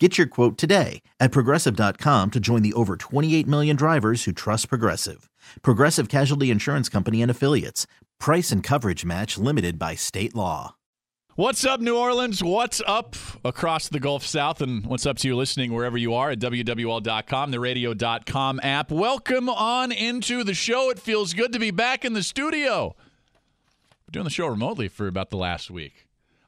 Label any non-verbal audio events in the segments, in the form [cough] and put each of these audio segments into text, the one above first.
Get your quote today at progressive.com to join the over 28 million drivers who trust Progressive. Progressive Casualty Insurance Company and Affiliates. Price and coverage match limited by state law. What's up, New Orleans? What's up across the Gulf South? And what's up to you listening wherever you are at WWL.com, the radio.com app. Welcome on into the show. It feels good to be back in the studio. We're doing the show remotely for about the last week.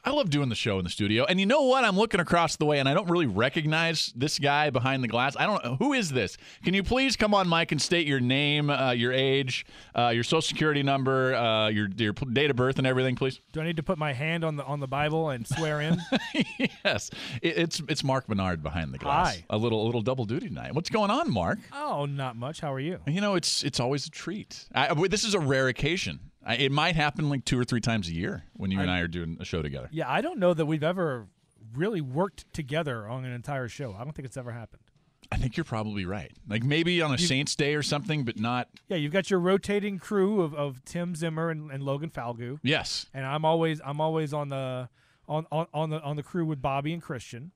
I love doing the show in the studio. And you know what? I'm looking across the way and I don't really recognize this guy behind the glass. I don't know. Who is this? Can you please come on, Mike, and state your name, uh, your age, uh, your social security number, uh, your, your date of birth, and everything, please? Do I need to put my hand on the on the Bible and swear in? [laughs] yes. It, it's it's Mark Menard behind the glass. Hi. A little a little double duty tonight. What's going on, Mark? oh, not much. How are you? You know, it's it's always a treat. I, this is a rare occasion. I, it might happen like two or three times a year when you and I are doing a show together. Yeah, I don't know that we've ever really worked together on an entire show. I don't think it's ever happened. I think you're probably right. Like maybe on a Saints Day or something, but not. Yeah, you've got your rotating crew of, of Tim Zimmer and, and Logan Falgoust, Yes. and I'm always I'm always on the on, on, on the on the crew with Bobby and Christian.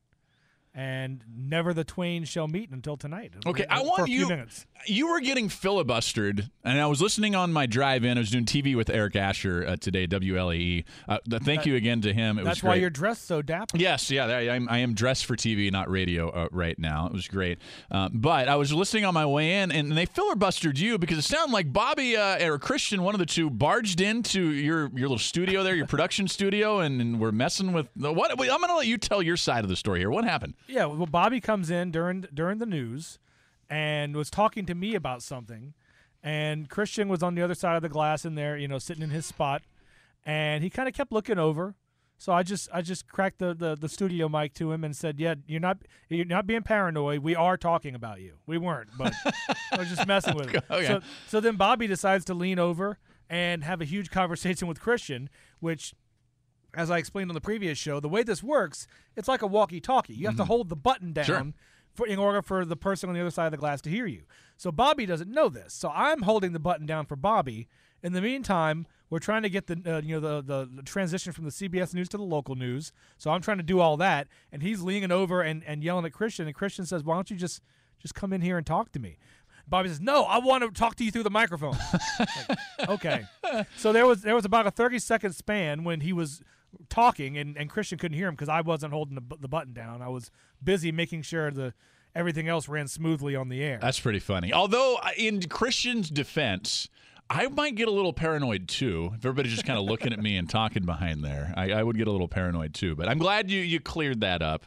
And never the twain shall meet until tonight. Okay, I want you. minutes. You were getting filibustered, and I was listening on my drive in. I was doing TV with Eric Asher uh, today, WLAE. Uh, th- thank you again to him. It That's why you're dressed so dapper. Yes, yeah, I am, I am dressed for TV, not radio uh, right now. It was great. Um, but I was listening on my way in, and they filibustered you because it sounded like Bobby uh, or Christian, one of the two, barged into your, your little studio there, your production studio, and, and we're messing with. The, what? Wait, I'm going to let you tell your side of the story here. What happened? Yeah, well, Bobby comes in during during the news and was talking to me about something, and Christian was on the other side of the glass in there, you know, sitting in his spot, and he kind of kept looking over. So I just I just cracked the, the, the studio mic to him and said, "Yeah, you're not you're not being paranoid. We are talking about you. We weren't, but I was just messing with him." [laughs] Okay. So so then Bobby decides to lean over and have a huge conversation with Christian, which as I explained on the previous show, the way this works, it's like a walkie-talkie. You have to hold the button down Mm-hmm. Sure. for, in order for the person on the other side of the glass to hear you. So Bobby doesn't know this. So I'm holding the button down for Bobby. In the meantime, we're trying to get the uh, you know the, the the transition from the CBS news to the local news. So I'm trying to do all that, and he's leaning over and, and yelling at Christian. And Christian says, "Why don't you just just come in here and talk to me?" Bobby says, "No, I want to talk to you through the microphone." [laughs] Like, okay. So there was there was about a 30 second span when he was talking and, and Christian couldn't hear him because I wasn't holding the, the button down. I was busy making sure the everything else ran smoothly on the air. That's pretty funny. Although, in Christian's defense, I might get a little paranoid too. If everybody's just kind of looking at me and talking behind there, I, I would get a little paranoid too. But I'm glad you you cleared that up.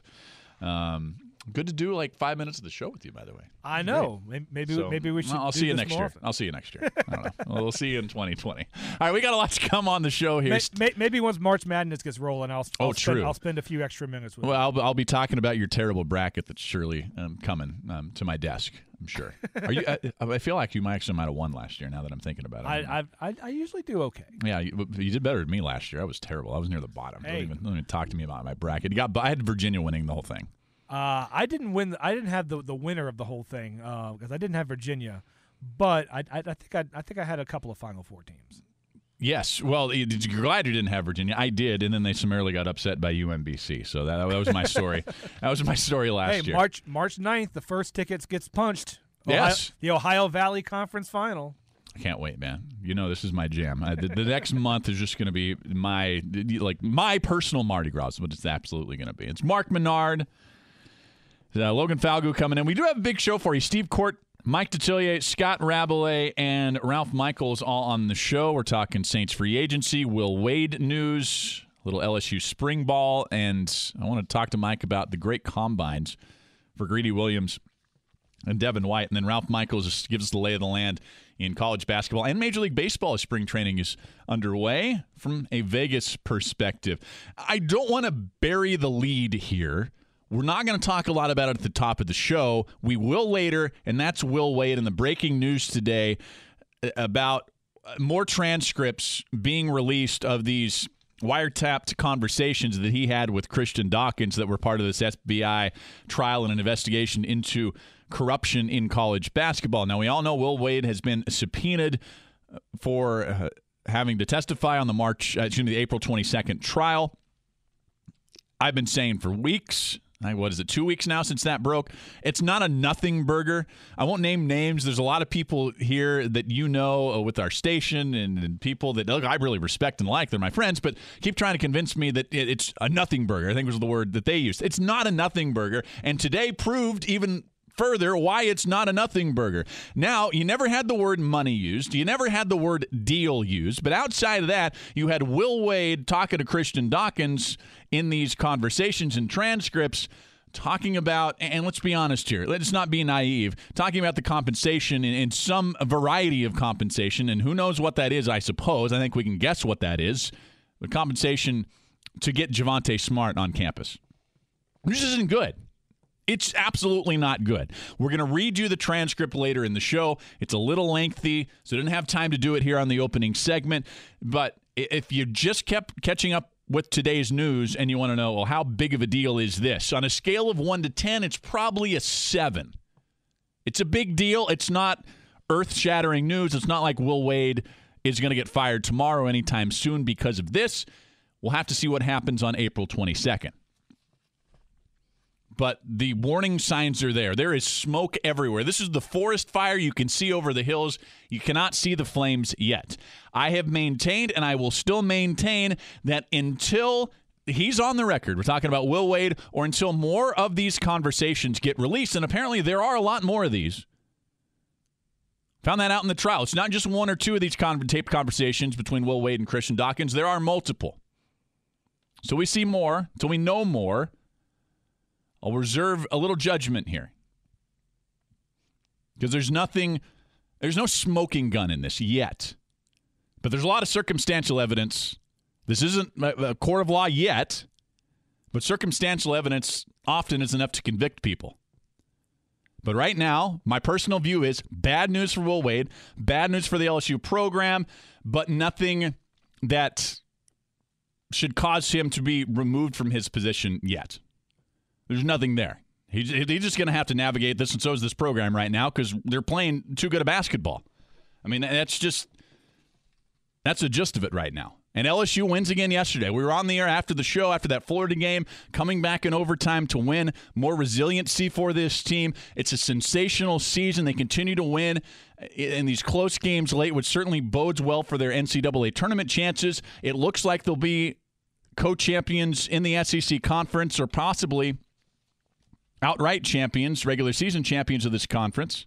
Um, good to do like five minutes of the show with you, by the way. I know. May- Maybe So, maybe we should. I'll do see you this next year. often. I'll see you next year. I don't know. Well, we'll see you in 2020. All right, we got a lot to come on the show here. May- may- maybe once March Madness gets rolling, I'll, I'll Oh, spend, true. I'll spend a few extra minutes with. Well, you. I'll, I'll be talking about your terrible bracket that's surely um, coming um, to my desk. I'm sure. [laughs] Are you? I, I feel like you might actually might have won last year. Now that I'm thinking about it, I, I I I usually do okay. Yeah, you, you did better than me last year. I was terrible. I was near the bottom. Hey. Don't, even, don't even talk to me about my bracket. You got, I had Virginia winning the whole thing. Uh, I didn't win. I didn't have the, the winner of the whole thing because I didn't have Virginia, but I, I, I think I, I think I had a couple of Final Four teams. Yes. Well, you- you're glad you didn't have Virginia. I did, and then they summarily got upset by UMBC. So that, that was my story. [laughs] that was my story last hey, year. March March 9th, the first tickets gets punched. Ohio- Yes. the Ohio Valley Conference Final. I can't wait, man. You know this is my jam. I, the, the next month is just going to be my like my personal Mardi Gras. what it's absolutely going to be. It's Mark Menard, uh, Logan Falgoust coming in. We do have a big show for you. Steve Korte, Mike Detillier, Scott Rabalais, and Ralph Michaels all on the show. We're talking Saints free agency, Will Wade news, little LSU spring ball, and I want to talk to Mike about the great combines for Greedy Williams and Devin White. And then Ralph Michaels gives us the lay of the land in college basketball and Major League Baseball as spring training is underway from a Vegas perspective. I don't want to bury the lead here. We're not going to talk a lot about it at the top of the show. We will later, and that's Will Wade and the breaking news today about more transcripts being released of these wiretapped conversations that he had with Christian Dawkins that were part of this FBI trial and an investigation into corruption in college basketball. Now, we all know Will Wade has been subpoenaed for uh, having to testify on the March, uh, excuse me, the April 22nd trial. I've been saying for weeks what is it, two weeks now since that broke? It's not a nothing burger. I won't name names. There's a lot of people here that you know uh, with our station and, and people that look, I really respect and like. They're my friends, but keep trying to convince me that it's a nothing burger. I think was the word that they used. It's not a nothing burger. And today proved even further why it's not a nothing burger. Now, you never had the word money used, you never had the word deal used, but outside of that, you had Will Wade talking to Christian Dawkins in these conversations and transcripts talking about, and let's be honest here, let's not be naive, talking about the compensation in, in, some variety of compensation, and who knows what that is, I suppose. I think we can guess what that is. The compensation to get Javonte Smart on campus. This isn't good. It's absolutely not good. We're going to read you the transcript later in the show. It's a little lengthy, so I didn't have time to do it here on the opening segment. But if you just kept catching up with today's news and you want to know, well, how big of a deal is this? On a scale of 1 to 10, it's probably a 7. It's a big deal. It's not earth shattering news. It's not like Will Wade is going to get fired tomorrow anytime soon because of this. We'll have to see what happens on April 22nd but the warning signs are there. There is smoke everywhere. This is the forest fire you can see over the hills. You cannot see the flames yet. I have maintained, and I will still maintain, that until he's on the record, we're talking about Will Wade, or until more of these conversations get released, and apparently there are a lot more of these. Found that out in the trial. It's not just one or two of these con- tape conversations between Will Wade and Christian Dawkins. There are multiple. So we see more, until we know more. I'll reserve a little judgment here because there's nothing, there's no smoking gun in this yet. But there's a lot of circumstantial evidence. This isn't a court of law yet, but circumstantial evidence often is enough to convict people. But right now, my personal view is bad news for Will Wade, bad news for the LSU program, but nothing that should cause him to be removed from his position yet. There's nothing there. He's, just going to have to navigate this, and so is this program right now because they're playing too good a basketball. I mean, that's just that's the gist of it right now. And LSU wins again yesterday. We were on the air after the show, after that Florida game, coming back in overtime to win. More resiliency for this team. It's a sensational season. They continue to win in these close games late, which certainly bodes well for their NCAA tournament chances. It looks like they'll be co champions in the SEC conference or possibly outright champions, regular season champions of this conference.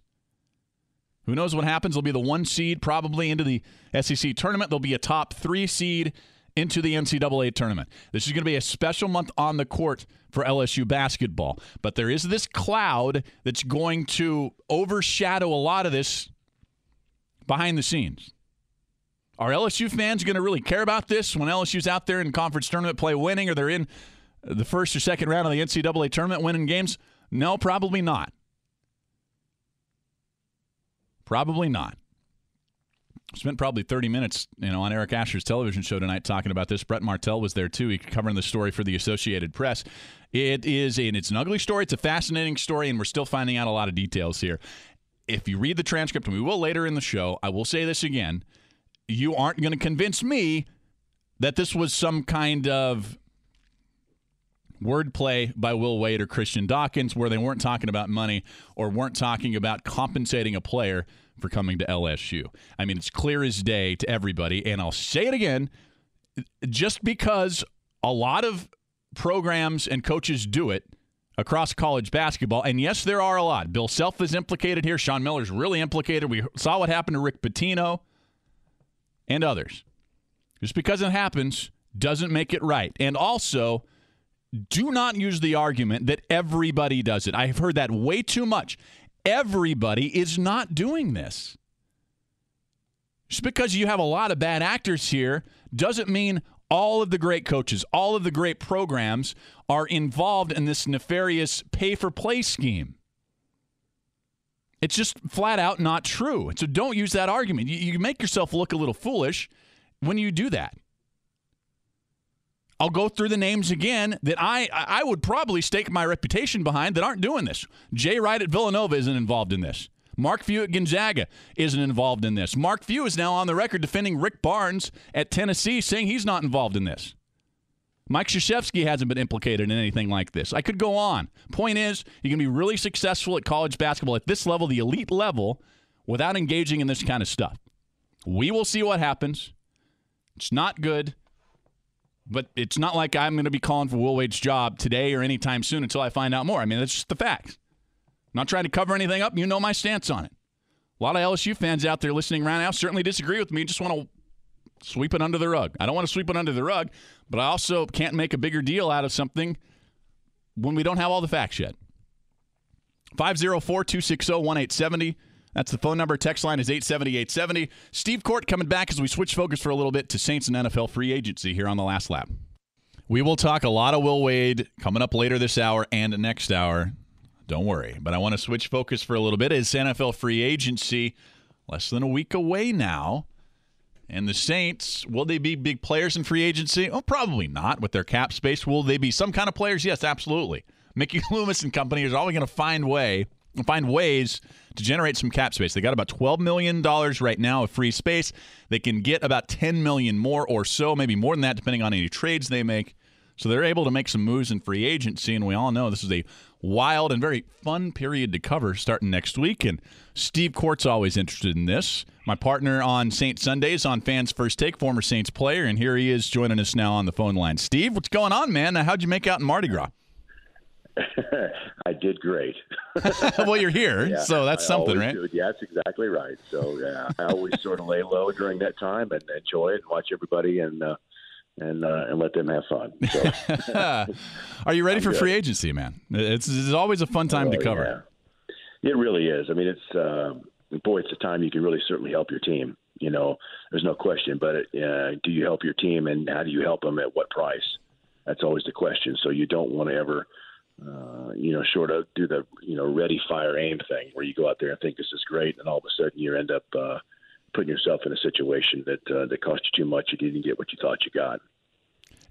Who knows what happens? They'll be the one seed probably into the SEC tournament. They'll be a top three seed into the NCAA tournament. This is going to be a special month on the court for LSU basketball. But there is this cloud that's going to overshadow a lot of this behind the scenes. Are LSU fans going to really care about this when LSU's out there in conference tournament play winning or they're in the first or second round of the NCAA tournament winning games? No, probably not. Probably not. Spent probably 30 minutes, you know, on Eric Asher's television show tonight talking about this. Brett Martel was there too. He covering the story for the Associated Press. It is, and it's an ugly story. It's a fascinating story, and we're still finding out a lot of details here. If you read the transcript, and we will later in the show, I will say this again: you aren't going to convince me that this was some kind of wordplay by Will Wade or Christian Dawkins where they weren't talking about money or weren't talking about compensating a player for coming to LSU. I mean, it's clear as day to everybody. And I'll say it again just because a lot of programs and coaches do it across college basketball. And yes, there are a lot. Bill Self is implicated here. Sean Miller's really implicated. We saw what happened to Rick Pitino and others. Just because it happens doesn't make it right. And also, do not use the argument that everybody does it. I have heard that way too much. Everybody is not doing this. Just because you have a lot of bad actors here doesn't mean all of the great coaches, all of the great programs are involved in this nefarious pay for play scheme. It's just flat out not true. So don't use that argument. You, you make yourself look a little foolish when you do that. I'll go through the names again that I I would probably stake my reputation behind that aren't doing this. Jay Wright at Villanova isn't involved in this. Mark Few at Gonzaga isn't involved in this. Mark Few is now on the record defending Rick Barnes at Tennessee, saying he's not involved in this. Mike Krzyzewski hasn't been implicated in anything like this. I could go on. Point is, you can be really successful at college basketball at this level, the elite level, without engaging in this kind of stuff. We will see what happens. It's not good, but it's not like I'm going to be calling for Will Wade's job today or anytime soon until I find out more. I mean, that's just the facts. I'm not trying to cover anything up. You know my stance on it. A lot of LSU fans out there listening right now certainly disagree with me. Just want to sweep it under the rug. I don't want to sweep it under the rug, but I also can't make a bigger deal out of something when we don't have all the facts yet. 504 260 1870. That's the phone number. Text line is 870 870. Steve Korte coming back as we switch focus for a little bit to Saints and NFL free agency here on the last lap. We will talk a lot of Will Wade coming up later this hour and next hour. Don't worry. But I want to switch focus for a little bit. Is NFL free agency less than a week away now? And the Saints, will they be big players in free agency? Oh, probably not with their cap space. Will they be some kind of players? Yes, absolutely. Mickey [laughs] Loomis and company is always going to find way find ways to generate some cap space. They got about $12 million right now of free space. They can get about 10 million more or so, maybe more than that, depending on any trades they make. So they're able to make some moves in free agency, and we all know this is a wild and very fun period to cover starting next week. And Steve Korte's always interested in this. My partner on Saint Sundays on Fans First Take, former Saints player, and here he is joining us now on the phone line. Steve, what's going on, man? How'd you make out in Mardi Gras? [laughs] I did great. [laughs] well, you're here, yeah, so that's I something, right? Do. Yeah, that's exactly right. So yeah, I always sort of lay low during that time and enjoy it and watch everybody and uh, and uh, and let them have fun. So. [laughs] Are you ready I'm for good. free agency, man? It's, it's always a fun time oh, to cover. Yeah. It really is. I mean, it's uh, boy, it's a time you can really certainly help your team. You know, there's no question. But uh, do you help your team, and how do you help them at what price? That's always the question. So you don't want to ever, uh, you know, sort of do the you know ready, fire, aim thing where you go out there and think this is great, and all of a sudden you end up. Uh, putting yourself in a situation that uh, that cost you too much. You didn't get what you thought you got.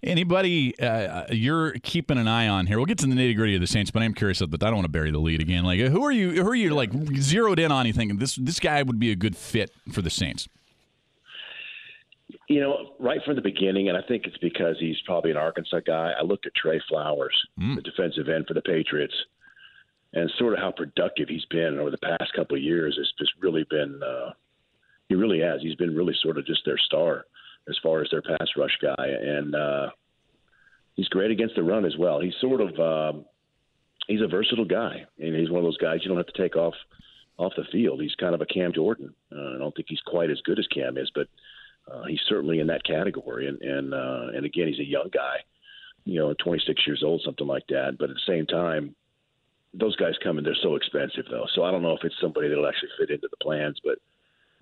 Anybody uh, you're keeping an eye on here? We'll get to the nitty gritty of the Saints, but I'm curious. But I don't want to bury the lead again. Like, who are you? Who are you like zeroed in on? You thinking this this guy would be a good fit for the Saints? You know, right from the beginning, and I think it's because he's probably an Arkansas guy. I looked at Trey Flowers, mm. the defensive end for the Patriots, and sort of how productive he's been over the past couple of years. It's just really been uh, he really has. He's been really sort of just their star as far as their pass rush guy, and uh, he's great against the run as well. He's sort of um, he's a versatile guy, and he's one of those guys you don't have to take off off the field. He's kind of a Cam Jordan. Uh, I don't think he's quite as good as Cam is, but uh, he's certainly in that category. And and uh, and again, he's a young guy, you know, 26 years old, something like that. But at the same time, those guys come in, they're so expensive though. So I don't know if it's somebody that'll actually fit into the plans, but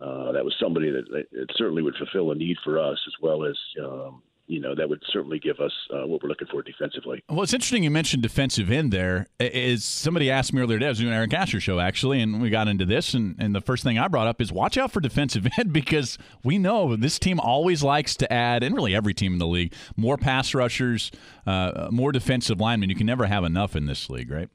uh, that was somebody that, that certainly would fulfill a need for us, as well as um, you know that would certainly give us uh, what we're looking for defensively. Well, it's interesting you mentioned defensive end there. Is somebody asked me earlier today? I was doing an Eric Asher show actually, and we got into this, and, and the first thing I brought up is watch out for defensive end [laughs] because we know this team always likes to add, and really every team in the league, more pass rushers, uh, more defensive linemen. You can never have enough in this league, right?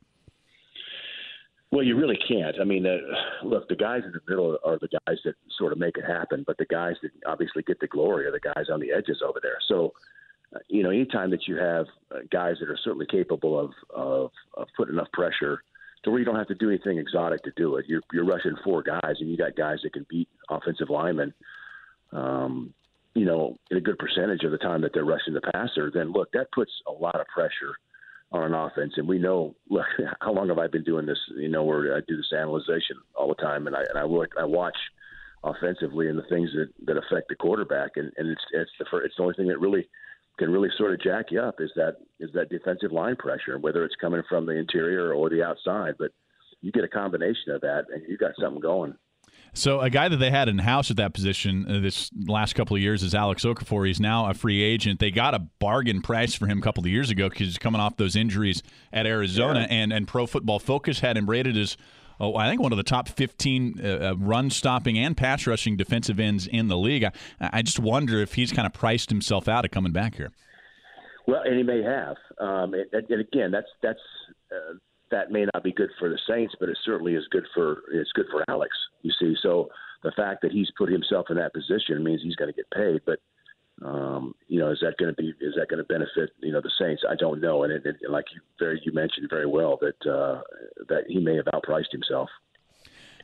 Well, you really can't. I mean, uh, look, the guys in the middle are the guys that sort of make it happen, but the guys that obviously get the glory are the guys on the edges over there. So, uh, you know, anytime that you have uh, guys that are certainly capable of, of of putting enough pressure to where you don't have to do anything exotic to do it, you're you're rushing four guys, and you got guys that can beat offensive linemen. Um, you know, in a good percentage of the time that they're rushing the passer, then look, that puts a lot of pressure on an offense. And we know, look, [laughs] how long have I been doing this? You know, where I do this analyzation all the time, and I and I look, I watch offensively and the things that that affect the quarterback, and and it's it's the it's the only thing that really can really sort of jack you up is that is that defensive line pressure, whether it's coming from the interior or the outside, but you get a combination of that, and you got something going. So a guy that they had in house at that position uh, this last couple of years is Alex Okafor. He's now a free agent. They got a bargain price for him a couple of years ago because he's coming off those injuries at Arizona, yeah. and and Pro Football Focus had him rated as oh, I think one of the top 15 uh, uh run stopping and pass rushing defensive ends in the league. I, I, just wonder if he's kind of priced himself out of coming back here. Well, and he may have. Um, and, and, again, that's that's uh, that may not be good for the Saints, but it certainly is good for it's good for Alex. You see, so the fact that he's put himself in that position means he's going to get paid, but um, you know, is that going to be is that going to benefit you know the Saints? I don't know, and it, it, like you very you mentioned very well that uh, that he may have outpriced himself.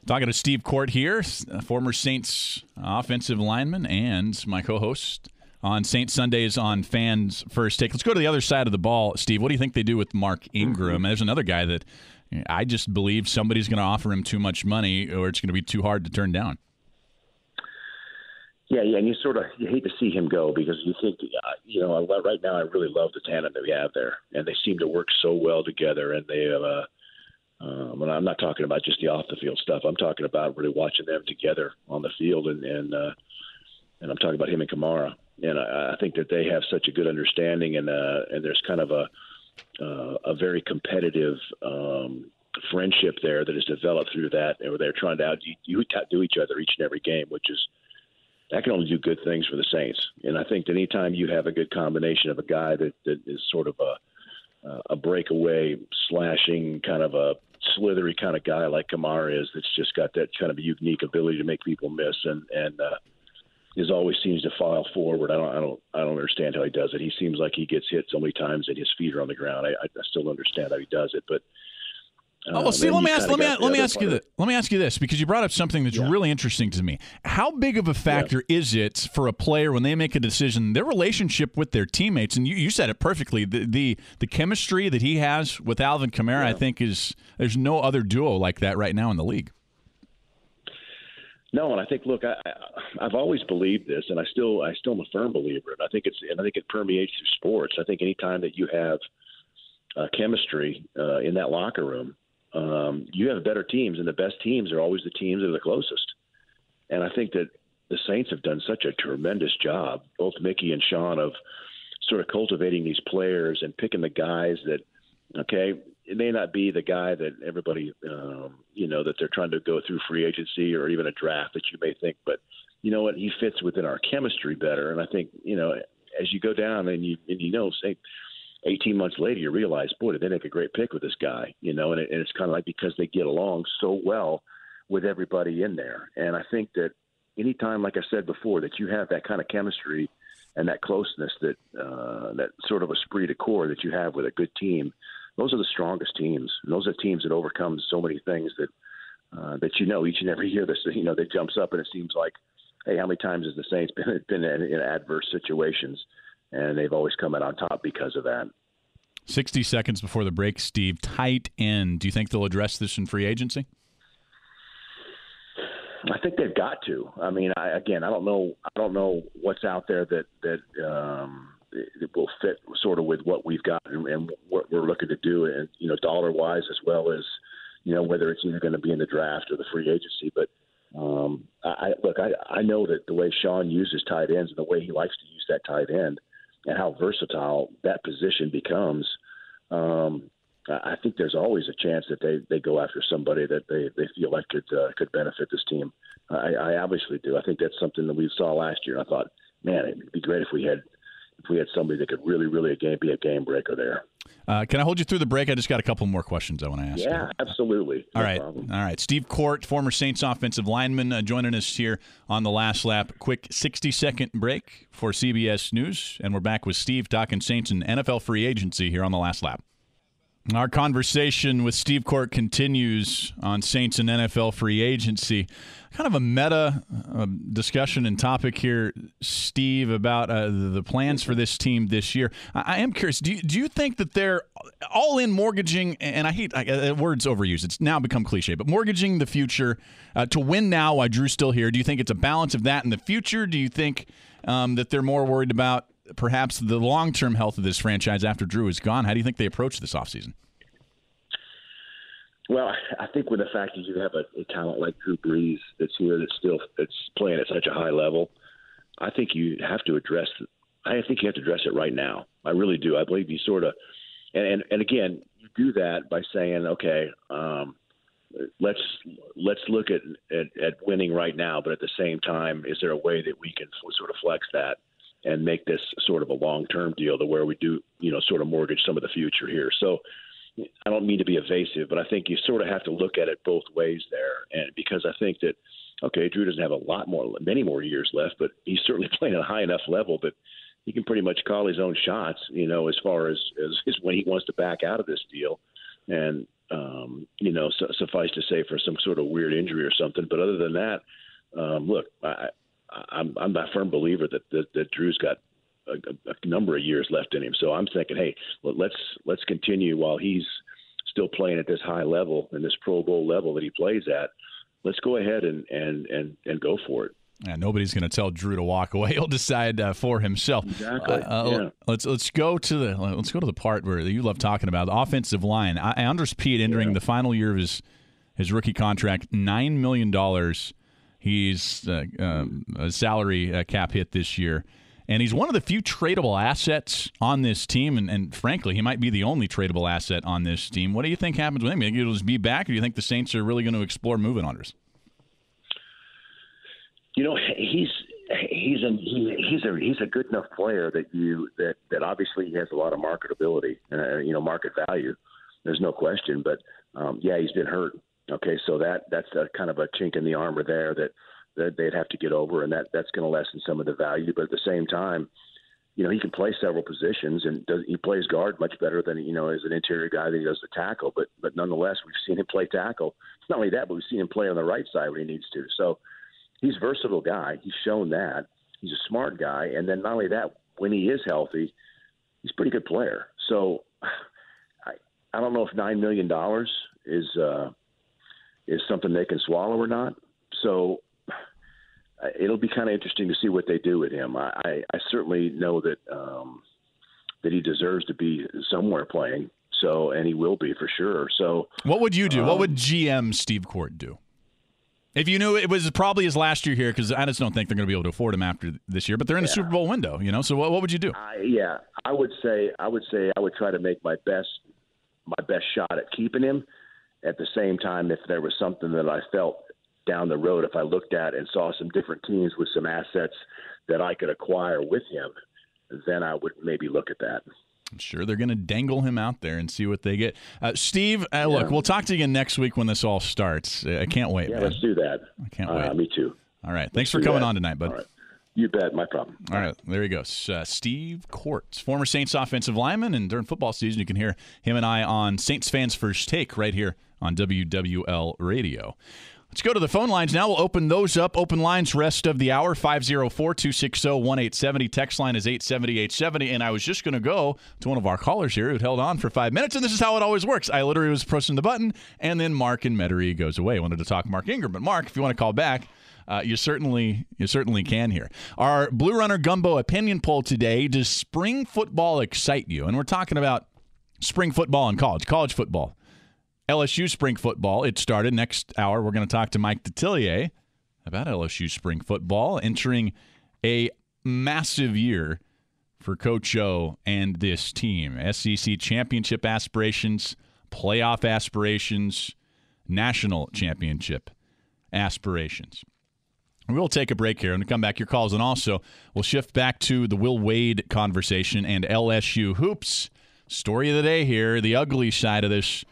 Talking to Steve Korte here, former Saints offensive lineman, and my co-host on Saints Sundays on Fans First Take. Let's go to the other side of the ball, Steve. What do you think they do with Mark Ingram? There's another guy that I just believe somebody's going to offer him too much money, or it's going to be too hard to turn down. Yeah, yeah, and you sort of you hate to see him go because you think, uh, you know, right now I really love the tandem that we have there, and they seem to work so well together. And they have, uh, um, and I'm not talking about just the off the field stuff. I'm talking about really watching them together on the field, and and uh, and I'm talking about him and Kamara. And I, I think that they have such a good understanding, and uh, and there's kind of a uh, a very competitive um, friendship there that is developed through that, and they're trying to out you do each other each and every game, which is that can only do good things for the Saints. And I think that anytime you have a good combination of a guy that, that is sort of a a breakaway, slashing kind of a slithery kind of guy like Kamara is, that's just got that kind of unique ability to make people miss and and uh, is always seems to file forward. I don't I don't I don't understand how he does it. He seems like he gets hit so many times that his feet are on the ground. I, I still don't understand how he does it, but Oh, well, see, let me ask, let me let me ask you this. Let me ask you this because you brought up something that's yeah. really interesting to me. How big of a factor yeah. is it for a player when they make a decision, their relationship with their teammates? And you, you said it perfectly. The, the the chemistry that he has with Alvin Kamara, yeah. I think, is there's no other duo like that right now in the league. No, and I think, look, I, I've always believed this, and I still, I still am a firm believer. And I think it's, and I think it permeates through sports. I think anytime that you have uh, chemistry uh, in that locker room, um, you have better teams, and the best teams are always the teams that are the closest. And I think that the Saints have done such a tremendous job, both Mickey and Sean, of sort of cultivating these players and picking the guys that, okay, it may not be the guy that everybody, um, you know, that they're trying to go through free agency or even a draft that you may think, but you know what, he fits within our chemistry better. And I think, you know, as you go down and you and you know, say 18 months later, you realize, boy, did they make a great pick with this guy, you know, and, it, and it's kind of like because they get along so well with everybody in there. And I think that anytime, like I said before, that you have that kind of chemistry and that closeness, that uh, that sort of esprit de corps that you have with a good team, those are the strongest teams. And those are teams that overcome so many things that uh, that you know each and every [laughs] year. This you know that jumps up, and it seems like, hey, how many times has the Saints been [laughs] been in, in adverse situations? and they've always come out on top because of that. 60 seconds before the break, Steve. Tight end. Do you think they'll address this in free agency? I think they've got to. I mean, I, again, I don't know. I don't know what's out there that that um, it will fit sort of with what we've got and, and what we're looking to do, and you know, dollar wise as well as you know whether it's either going to be in the draft or the free agency. But um, I look, I, I know that the way Sean uses tight ends and the way he likes to use that tight end and how versatile that position becomes, um, I think there's always a chance that they, they go after somebody that they, they feel like could uh, could benefit this team. I, I obviously do. I think that's something that we saw last year. I thought, man, it'd be great if we had if we had somebody that could really, really a game, be a game breaker there. Uh, can I hold you through the break? I just got a couple more questions I want to ask. Yeah, you. absolutely. No All right, problem. all right. Steve Korte, former Saints offensive lineman, uh, joining us here on the last lap. Quick sixty-second break for CBS News, and we're back with Steve talking Saints and NFL free agency here on the last lap. Our conversation with Steve Korte continues on Saints and NFL free agency. Kind of a meta uh, discussion and topic here, Steve, about uh, the plans for this team this year. I, I am curious. Do you, do you think that they're all in mortgaging? And I hate I, uh, words overused. It's now become cliche, but mortgaging the future uh, to win now while Drew's still here. Do you think it's a balance of that in the future? Do you think um, that they're more worried about perhaps the long term health of this franchise after Drew is gone. How do you think they approach this offseason? Well, I think with the fact that you have a, a talent like Drew Brees that's here that's still that's playing at such a high level, I think you have to address. I think you have to address it right now. I really do. I believe you sort of, and and, and again, you do that by saying, okay, um, let's let's look at, at at winning right now, but at the same time, is there a way that we can sort of flex that and make this sort of a long term deal to where we do you know sort of mortgage some of the future here? So. I don't mean to be evasive, but I think you sort of have to look at it both ways there, and because I think that okay, Drew doesn't have a lot more, many more years left, but he's certainly [laughs] playing at a high enough level that he can pretty much call his own shots, you know, as far as, as, as when he wants to back out of this deal. And um, you know, su- suffice to say for some sort of weird injury or something. But other than that, um, look, I, I'm I'm a firm believer that that, that Drew's got a, a number of years left in him. So I'm thinking, hey, let's let's continue while he's still playing at this high level and this Pro Bowl level that he plays at. Let's go ahead and and and and go for it. Yeah, nobody's going to tell Drew to walk away. [laughs] He'll decide uh, for himself. Exactly. Uh, yeah. Let's let's go to the let's go to the part where you love talking about the offensive line. I, Andrus Peat entering yeah. the final year of his his rookie contract, nine million dollars. He's uh, um, a salary uh, cap hit this year, and he's one of the few tradable assets on this team. And, and, frankly, he might be the only tradable asset on this team. What do you think happens with him? He'll just be back, or do you think the Saints are really going to explore moving on you know, he's he's a he, he's a he's a good enough player that you that that obviously he has a lot of marketability, uh, you know, market value. There's no question, but um, yeah, he's been hurt. Okay, so that that's a kind of a chink in the armor there that that they'd have to get over, and that that's going to lessen some of the value. But at the same time, you know, he can play several positions, and does, he plays guard much better than you know as an interior guy that he does the tackle. But but nonetheless, we've seen him play tackle. It's not only that, but we've seen him play on the right side when he needs to. So he's a versatile guy. He's shown that. He's a smart guy, and then not only that, when he is healthy, he's a pretty good player. So [sighs] I I don't know if nine million dollars is uh, is something they can swallow or not. So it'll be kind of interesting to see what they do with him. I, I, I certainly know that um, that he deserves to be somewhere playing. So, and he will be for sure. So, what would you do? Um, what would GM Steve Korte do? If you knew it was probably his last year here, because I just don't think they're going to be able to afford him after this year. But they're in yeah. the Super Bowl window, you know. So what, what would you do? I, yeah, I would say I would say I would try to make my best my best shot at keeping him. At the same time, if there was something that I felt down the road, if I looked at and saw some different teams with some assets that I could acquire with him, then I would maybe look at that. I'm sure they're going to dangle him out there and see what they get. Uh, Steve, uh, yeah. look, we'll talk to you again next week when this all starts. I can't wait. Yeah, man. let's do that. I can't wait. Uh, me too. All right. Thanks let's for coming that. on tonight, bud. All right. You bet. My problem. All right. There he goes. Uh, Steve Courts, former Saints offensive lineman. And during football season, you can hear him and I on Saints Fans First Take right here on WWL Radio. Let's go to the phone lines now. We'll open those up. Open lines rest of the hour 504 260 1870. Text line is 870 870. And I was just going to go to one of our callers here who held on for five minutes. And this is how it always works. I literally was pressing the button, and then Mark and Metairie goes away. I wanted to talk Mark Ingram. But Mark, if you want to call back, uh, you certainly you certainly can here. Our Blue Runner Gumbo opinion poll today: Does spring football excite you? And we're talking about spring football in college, college football. LSU spring football. It started next hour. We're going to talk to Mike Detillier about LSU spring football entering a massive year for Coach O and this team. SEC championship aspirations, playoff aspirations, national championship aspirations. We'll take a break here and come back your calls, and also we'll shift back to the Will Wade conversation and LSU hoops. Story of the day here, the ugly side of this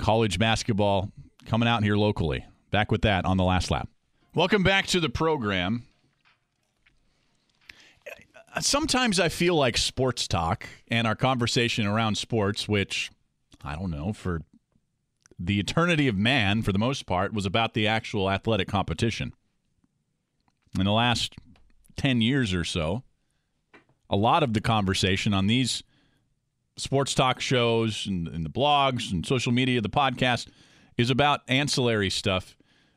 college basketball coming out here locally. Back with that on the last lap. Welcome back to the program. Sometimes I feel like sports talk and our conversation around sports, which I don't know, for the eternity of man, for the most part, was about the actual athletic competition. In the last 10 years or so, a lot of the conversation on these sports talk shows and, and, the blogs and social media, the podcast is about ancillary stuff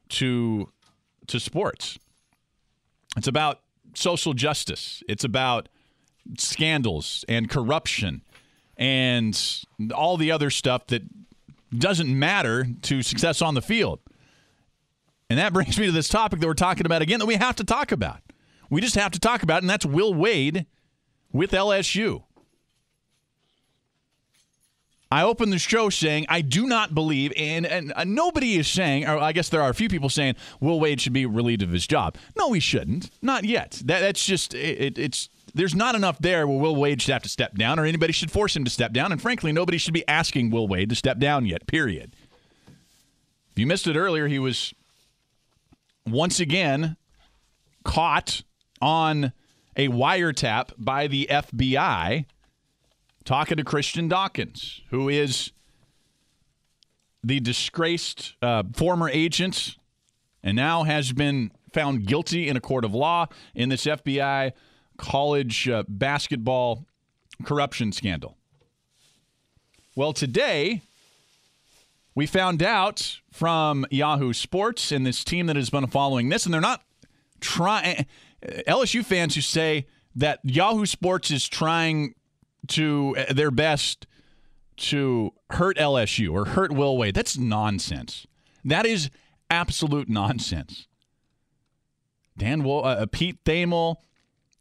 to to sports. It's about social justice. It's about scandals and corruption and all the other stuff that doesn't matter to success on the field. And that brings me to this topic that we're talking about again that we have to talk about. We just have to talk about, and that's Will Wade with LSU. I opened the show saying I do not believe, and, and uh, nobody is saying, or I guess there are a few people saying Will Wade should be relieved of his job. No, he shouldn't. Not yet. That, that's just it, it, it's there's not enough there where Will Wade should have to step down, or anybody should force him to step down. And frankly, nobody should be asking Will Wade to step down yet. Period. If you missed it earlier, he was once again caught on a wiretap by the FBI talking to Christian Dawkins, who is the disgraced uh, former agent and now has been found guilty in a court of law in this FBI college uh, basketball corruption scandal. Well, today we found out from Yahoo Sports and this team that has been following this, and they're not trying. LSU fans who say that Yahoo Sports is trying to uh, their best to hurt LSU or hurt Will Wade. That's nonsense. That is absolute nonsense. Dan, uh, uh, Pete Thamel,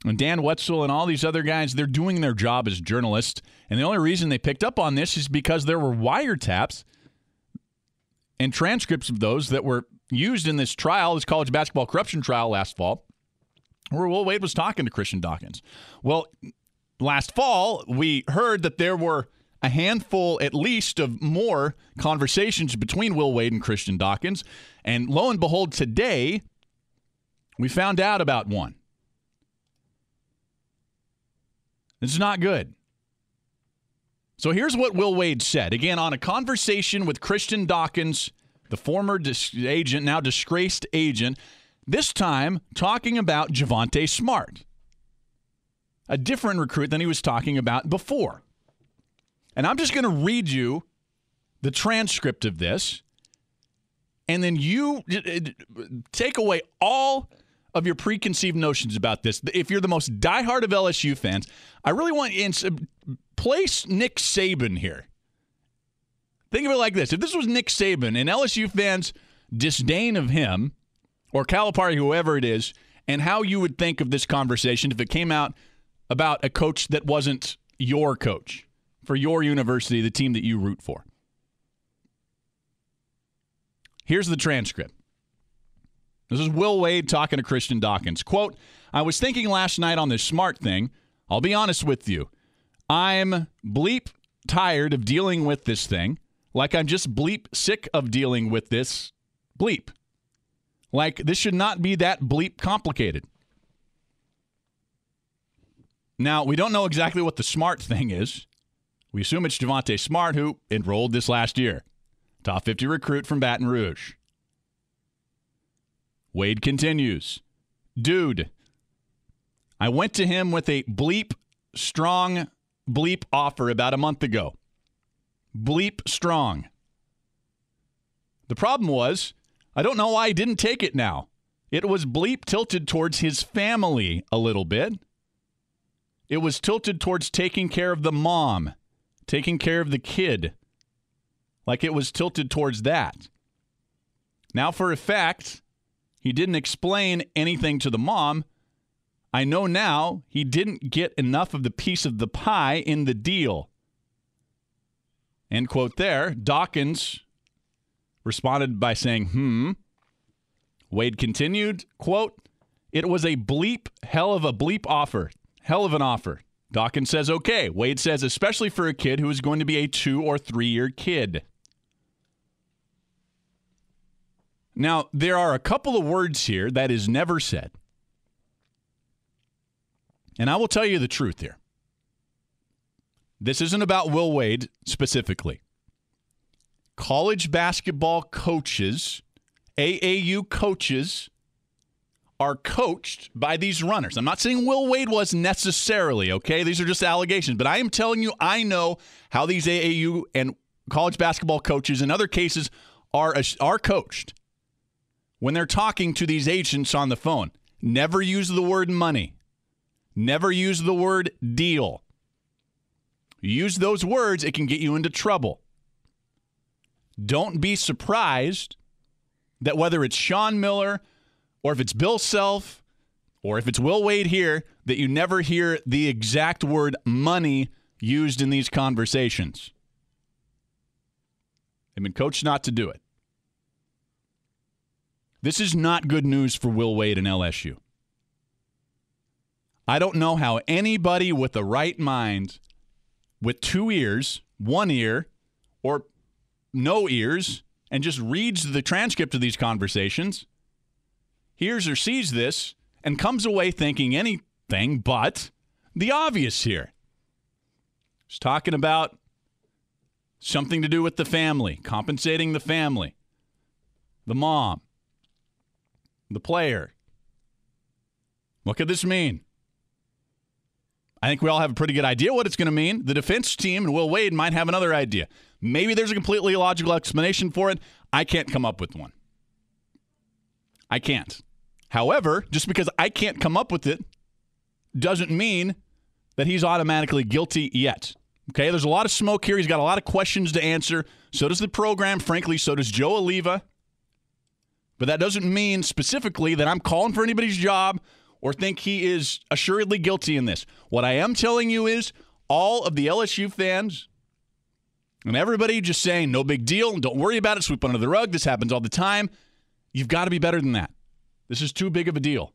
and Dan Wetzel and all these other guys, they're doing their job as journalists. And the only reason they picked up on this is because there were wiretaps and transcripts of those that were used in this trial, this college basketball corruption trial last fall, where Will Wade was talking to Christian Dawkins. Well, last fall, we heard that there were a handful, at least, of more conversations between Will Wade and Christian Dawkins. And lo and behold, today, we found out about one. This is not good. So here's what Will Wade said. Again, on a conversation with Christian Dawkins, the former dis- agent, now disgraced agent, this time talking about Javonte Smart, a different recruit than he was talking about before. And I'm just going to read you the transcript of this, and then you take away all of your preconceived notions about this. If you're the most diehard of LSU fans, I really want to place Nick Saban here. Think of it like this: if this was Nick Saban and LSU fans' disdain of him, or Calipari, whoever it is, and how you would think of this conversation if it came out about a coach that wasn't your coach for your university, the team that you root for. Here's the transcript. This is Will Wade talking to Christian Dawkins. Quote, I was thinking last night on this smart thing. I'll be honest with you. I'm bleep tired of dealing with this thing. Like I'm just bleep sick of dealing with this bleep. Like this should not be that bleep complicated. Now, we don't know exactly what the smart thing is. We assume it's Javonte Smart, who enrolled this last year. Top 50 recruit from Baton Rouge. Wade continues Dude, I went to him with a bleep strong bleep offer about a month ago. Bleep strong. The problem was, I don't know why he didn't take it now. It was bleep tilted towards his family a little bit. It was tilted towards taking care of the mom, taking care of the kid. Like it was tilted towards that. Now, for a fact, he didn't explain anything to the mom. I know now he didn't get enough of the piece of the pie in the deal. End quote there. Dawkins responded by saying, hmm. Wade continued, quote, it was a bleep, hell of a bleep offer. Hell of an offer. Dawkins says, okay. Wade says, especially for a kid who is going to be a two or three year kid. Now, there are a couple of words here that is never said. And I will tell you the truth here. This isn't about Will Wade specifically. College basketball coaches, AAU coaches, are coached by these runners. I'm not saying Will Wade was necessarily, okay? These are just allegations, but I am telling you, I know how these AAU and college basketball coaches, in other cases, are, are coached when they're talking to these agents on the phone. Never use the word money. Never use the word deal. Use those words, it can get you into trouble. Don't be surprised that whether it's Sean Miller or if it's Bill Self or if it's Will Wade here, that you never hear the exact word money used in these conversations. They've been coached not to do it. This is not good news for Will Wade and LSU. I don't know how anybody with the right mind, with two ears, one ear, or no ears, and just reads the transcript of these conversations, hears or sees this, and comes away thinking anything but the obvious here. He's talking about something to do with the family, compensating the family, the mom, the player. What could this mean? I think we all have a pretty good idea what it's going to mean. The defense team and Will Wade might have another idea. Maybe there's a completely illogical explanation for it. I can't come up with one. I can't. However, just because I can't come up with it doesn't mean that he's automatically guilty yet. Okay, there's a lot of smoke here. He's got a lot of questions to answer. So does the program, frankly. So does Joe Alleva. But that doesn't mean specifically that I'm calling for anybody's job or think he is assuredly guilty in this. What I am telling you is all of the LSU fans and everybody just saying, no big deal, don't worry about it, sweep under the rug, this happens all the time. You've got to be better than that. This is too big of a deal.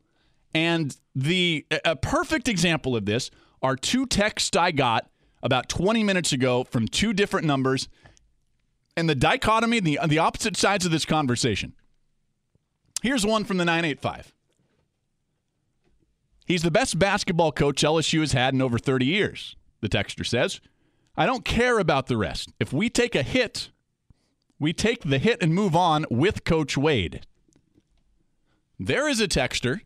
And the a perfect example of this are two texts I got about 20 minutes ago from two different numbers and the dichotomy, the, the opposite sides of this conversation. Here's one from the 985. He's the best basketball coach LSU has had in over 30 years, the texter says. I don't care about the rest. If we take a hit, we take the hit and move on with Coach Wade. There is a texter,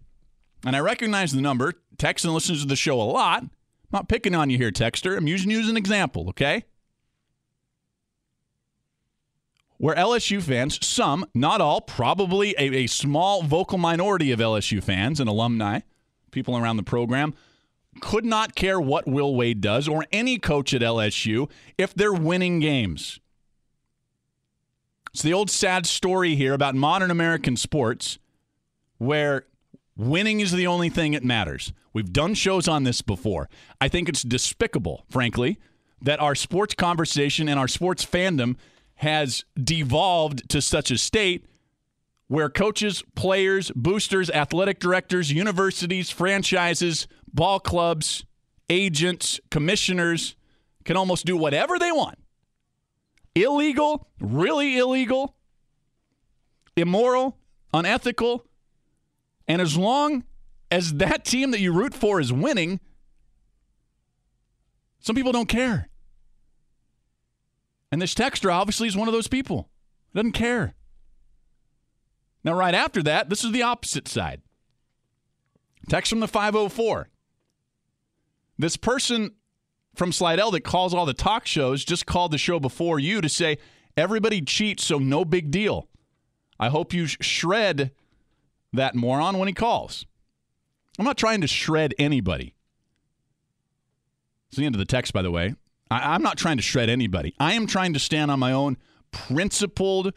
and I recognize the number. Texts and listens to the show a lot. I'm not picking on you here, texter. I'm using you as an example, okay? Where LSU fans, some, not all, probably a, a small vocal minority of LSU fans and alumni, people around the program, could not care what Will Wade does or any coach at LSU if they're winning games. It's the old sad story here about modern American sports where winning is the only thing that matters. We've done shows on this before. I think it's despicable, frankly, that our sports conversation and our sports fandom has devolved to such a state where coaches, players, boosters, athletic directors, universities, franchises, ball clubs, agents, commissioners can almost do whatever they want. Illegal, really illegal, immoral, unethical, and as long as that team that you root for is winning, some people don't care. And this texter obviously is one of those people. Doesn't care. Now, right after that, this is the opposite side. Text from the 504. This person from Slidell that calls all the talk shows just called the show before you to say everybody cheats, so no big deal. I hope you shred that moron when he calls. I'm not trying to shred anybody. It's the end of the text, by the way. I, am not trying to shred anybody. I am trying to stand on my own principled,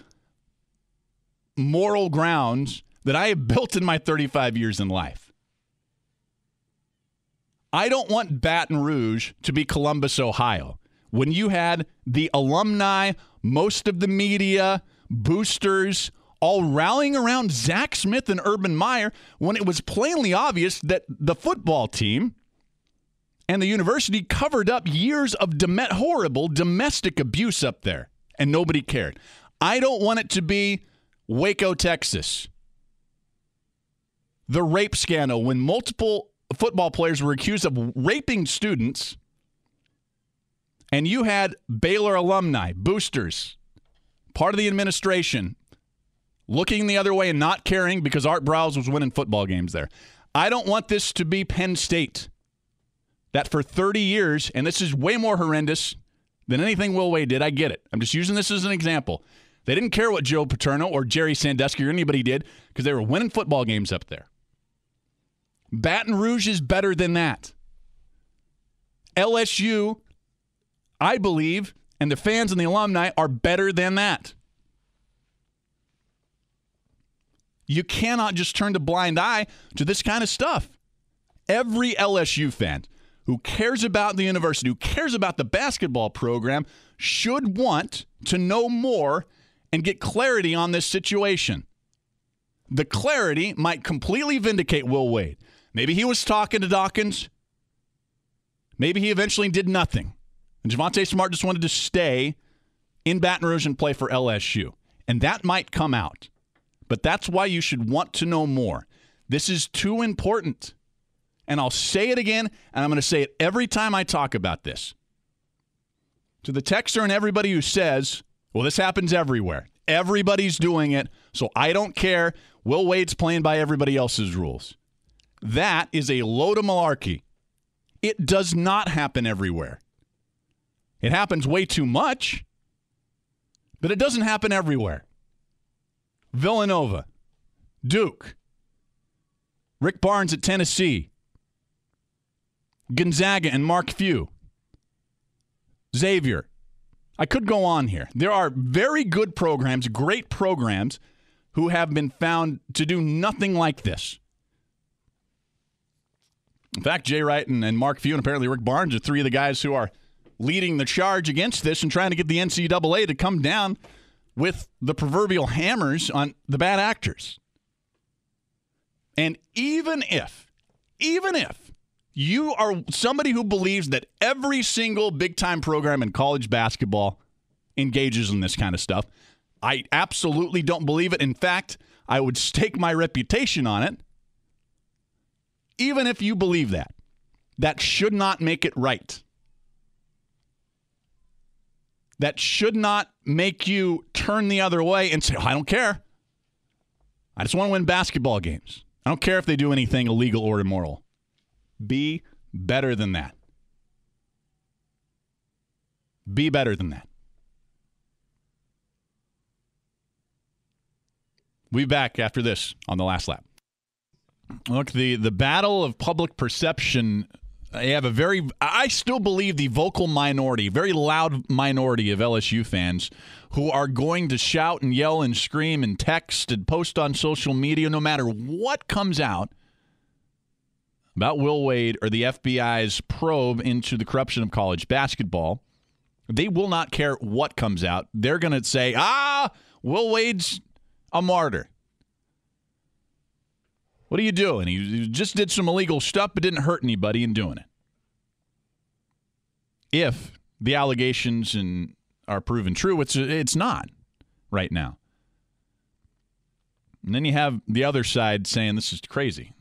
moral grounds that I have built in my 35 years in life. I don't want Baton Rouge to be Columbus, Ohio. When you had the alumni, most of the media, boosters, all rallying around Zach Smith and Urban Meyer when it was plainly obvious that the football team and the university covered up years of horrible domestic abuse up there, and nobody cared. I don't want it to be Waco, Texas. The rape scandal when multiple football players were accused of raping students, and you had Baylor alumni, boosters, part of the administration, looking the other way and not caring because Art Briles was winning football games there. I don't want this to be Penn State that for 30 years, and this is way more horrendous than anything Will Wade did. I get it. I'm just using this as an example. They didn't care what Joe Paterno or Jerry Sandusky or anybody did because they were winning football games up there. Baton Rouge is better than that. LSU, I believe, and the fans and the alumni are better than that. You cannot just turn a blind eye to this kind of stuff. Every LSU fan who cares about the university, who cares about the basketball program, should want to know more and get clarity on this situation. The clarity might completely vindicate Will Wade. Maybe he was talking to Dawkins. Maybe he eventually did nothing. And Javonte Smart just wanted to stay in Baton Rouge and play for LSU. And that might come out. But that's why you should want to know more. This is too important. And I'll say it again, and I'm going to say it every time I talk about this. To the texter and everybody who says, well, this happens everywhere. Everybody's doing it, so I don't care. Will Wade's playing by everybody else's rules. That is a load of malarkey. It does not happen everywhere. It happens way too much, but it doesn't happen everywhere. Villanova, Duke, Rick Barnes at Tennessee, Gonzaga and Mark Few, Xavier. I could go on here. There are very good programs, great programs, who have been found to do nothing like this. In fact, Jay Wright and, and Mark Few and apparently Rick Barnes are three of the guys who are leading the charge against this and trying to get the NCAA to come down with the proverbial hammers on the bad actors. And even if, even if you are somebody who believes that every single big time program in college basketball engages in this kind of stuff, I absolutely don't believe it. In fact, I would [laughs] stake my reputation on it. Even if you believe that, that should not make it right. That should not make you turn the other way and say, oh, I don't care. I just want to win basketball games. I don't care if they do anything illegal or immoral. Be better than that. Be better than that. We'll back after this on the last lap. Look, the, the battle of public perception. I have a very, I still believe the vocal minority, very loud minority of LSU fans who are going to shout and yell and scream and text and post on social media no matter what comes out about Will Wade or the FBI's probe into the corruption of college basketball. They will not care what comes out. They're going to say, ah, Will Wade's a martyr. What are you doing? He just did some illegal stuff, but didn't hurt anybody in doing it. If the allegations and are proven true, it's it's not right now. And then you have the other side saying this is crazy.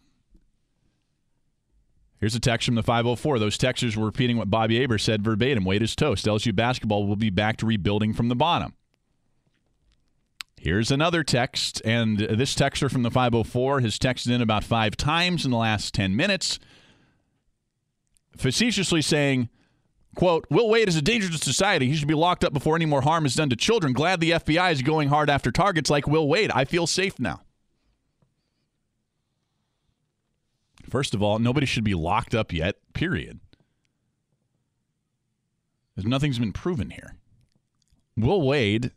Here's a text from the 504. Those texters were repeating what Bobby Hebert said verbatim. Wade is toast. LSU basketball will be back to rebuilding from the bottom. Here's another text, and this texter from the 504 has texted in about five times in the last 10 minutes, facetiously saying, quote, Will Wade is a danger to society. He should be locked up before any more harm is done to children. Glad the FBI is going hard after targets like Will Wade. I feel safe now. First of all, nobody should be locked up yet, period. Nothing's been proven here. Will Wade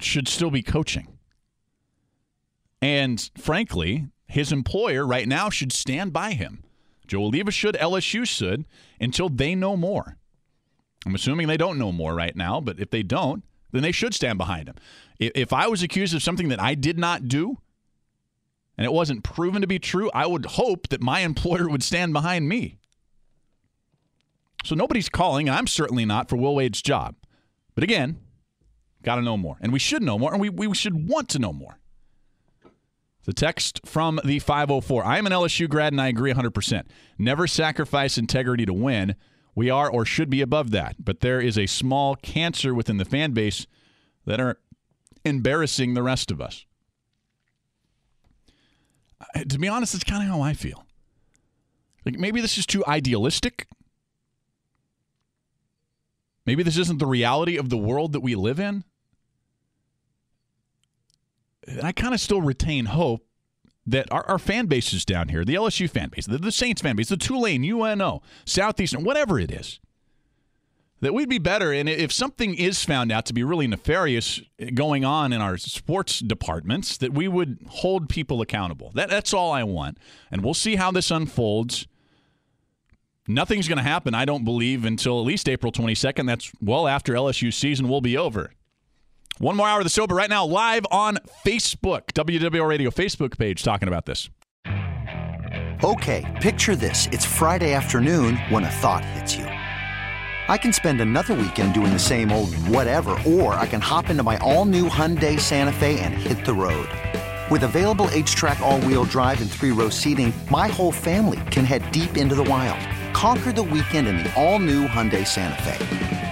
should still be coaching. And frankly, his employer right now should stand by him. Joe Alleva should, LSU should, until they know more. I'm assuming they don't know more right now, but if they don't, then they should stand behind him. If I was accused of something that I did not do and it wasn't proven to be true, I would hope that my [laughs] employer would stand behind me. So nobody's calling, and I'm certainly not for Will Wade's job. But again, Got to know more. And we should know more, and we, we should want to know more. The text from the 504 I am an LSU grad, and I agree 100%. Never sacrifice integrity to win. We are or should be above that. But there is a small cancer within the fan base that are embarrassing the rest of us. To be honest, that's kind of how I feel. Like maybe this is too idealistic. Maybe this isn't the reality of the world that we live in. I kind of still retain hope that our, our fan bases down here, the LSU fan base, the, the Saints fan base, the Tulane, UNO, Southeastern, whatever it is, that we'd be better. And if something is found out to be really nefarious going on in our sports departments, that we would hold people accountable. That, that's all I want. And we'll see how this unfolds. Nothing's going to happen, I don't believe, until at least April 22nd. That's well after LSU season will be over. One more hour of the but right now, live on Facebook, WWL Radio Facebook page, talking about this. Okay, picture this. It's Friday afternoon when a thought hits you. I can spend another weekend doing the same old whatever, or I can hop into my all new Hyundai Santa Fe and hit the road. With available HTRAC, all wheel drive, and three row seating, my whole family can head deep into the wild. Conquer the weekend in the all new Hyundai Santa Fe.